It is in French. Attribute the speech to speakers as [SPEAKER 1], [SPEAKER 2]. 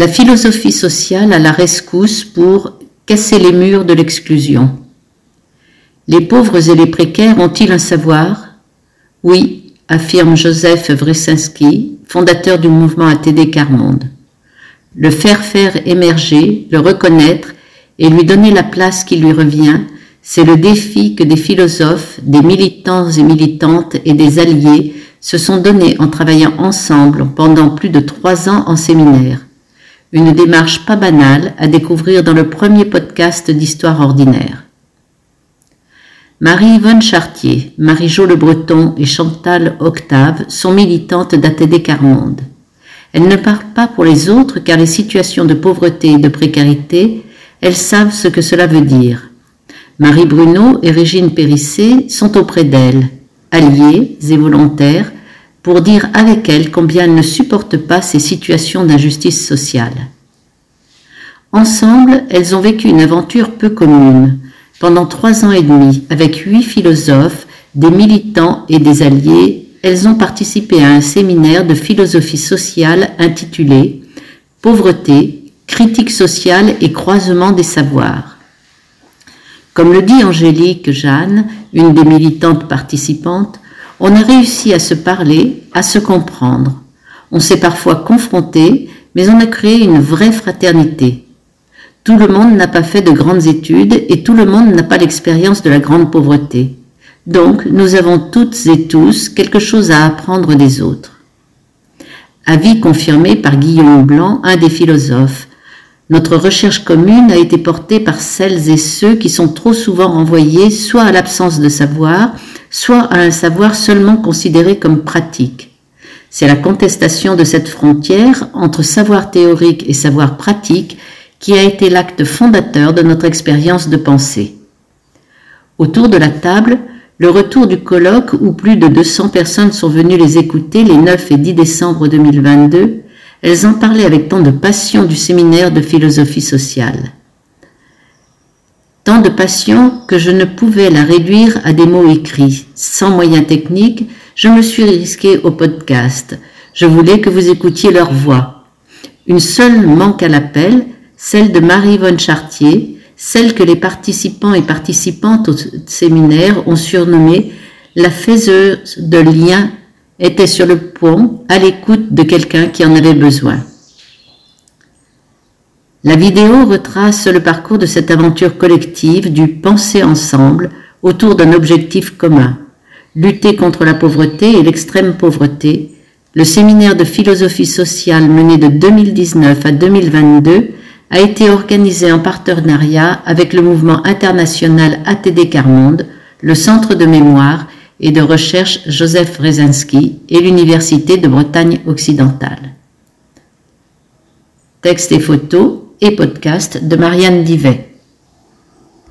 [SPEAKER 1] La philosophie sociale à la rescousse pour casser les murs de l'exclusion. Les pauvres et les précaires ont-ils un savoir? Oui, affirme Joseph Wresinski, fondateur du mouvement ATD Carmonde. Le faire faire émerger, le reconnaître et lui donner la place qui lui revient, c'est le défi que des philosophes, des militants et militantes et des alliés se sont donnés en travaillant ensemble pendant plus de trois ans en séminaire. Une démarche pas banale à découvrir dans le premier podcast d'Histoire ordinaire. Marie-Yvonne Chartier, Marie-Jo Le Breton et Chantal Octave sont militantes d'ATD Carmonde. Elles ne parlent pas pour les autres car les situations de pauvreté et de précarité, elles savent ce que cela veut dire. Marie Bruno et Régine Périssé sont auprès d'elles, alliées et volontaires, pour dire avec elles combien elles ne supportent pas ces situations d'injustice sociale. Ensemble, elles ont vécu une aventure peu commune, pendant trois ans et demi, avec huit philosophes, des militants et des alliés, elles ont participé à un séminaire de philosophie sociale intitulé Pauvreté, critique sociale et croisement des savoirs. Comme le dit Angélique Jeanne, une des militantes participantes, on a réussi à se parler, à se comprendre. On s'est parfois confronté, mais on a créé une vraie fraternité. Tout le monde n'a pas fait de grandes études et tout le monde n'a pas l'expérience de la grande pauvreté. Donc, nous avons toutes et tous quelque chose à apprendre des autres. Avis confirmé par Guillaume Blanc, un des philosophes. Notre recherche commune a été portée par celles et ceux qui sont trop souvent renvoyés soit à l'absence de savoir, soit à un savoir seulement considéré comme pratique. C'est la contestation de cette frontière entre savoir théorique et savoir pratique qui a été l'acte fondateur de notre expérience de pensée. Autour de la table, le retour du colloque où plus de 200 personnes sont venues les écouter les 9 et 10 décembre 2022, elles en parlaient avec tant de passion du séminaire de philosophie sociale. De passion que je ne pouvais la réduire à des mots écrits. Sans moyens techniques, je me suis risqué au podcast. Je voulais que vous écoutiez leur voix. Une seule manque à l'appel, celle de Marie-Yvonne Chartier, celle que les participants et participantes au séminaire ont surnommée la faiseuse de liens, était sur le pont à l'écoute de quelqu'un qui en avait besoin. La vidéo retrace le parcours de cette aventure collective du penser ensemble autour d'un objectif commun, lutter contre la pauvreté et l'extrême pauvreté. Le séminaire de philosophie sociale mené de 2019 à 2022 a été organisé en partenariat avec le mouvement international ATD Carmonde, le Centre de mémoire et de recherche Joseph Rezinski et l'Université de Bretagne occidentale. Texte et photos et podcast de Marianne Divet.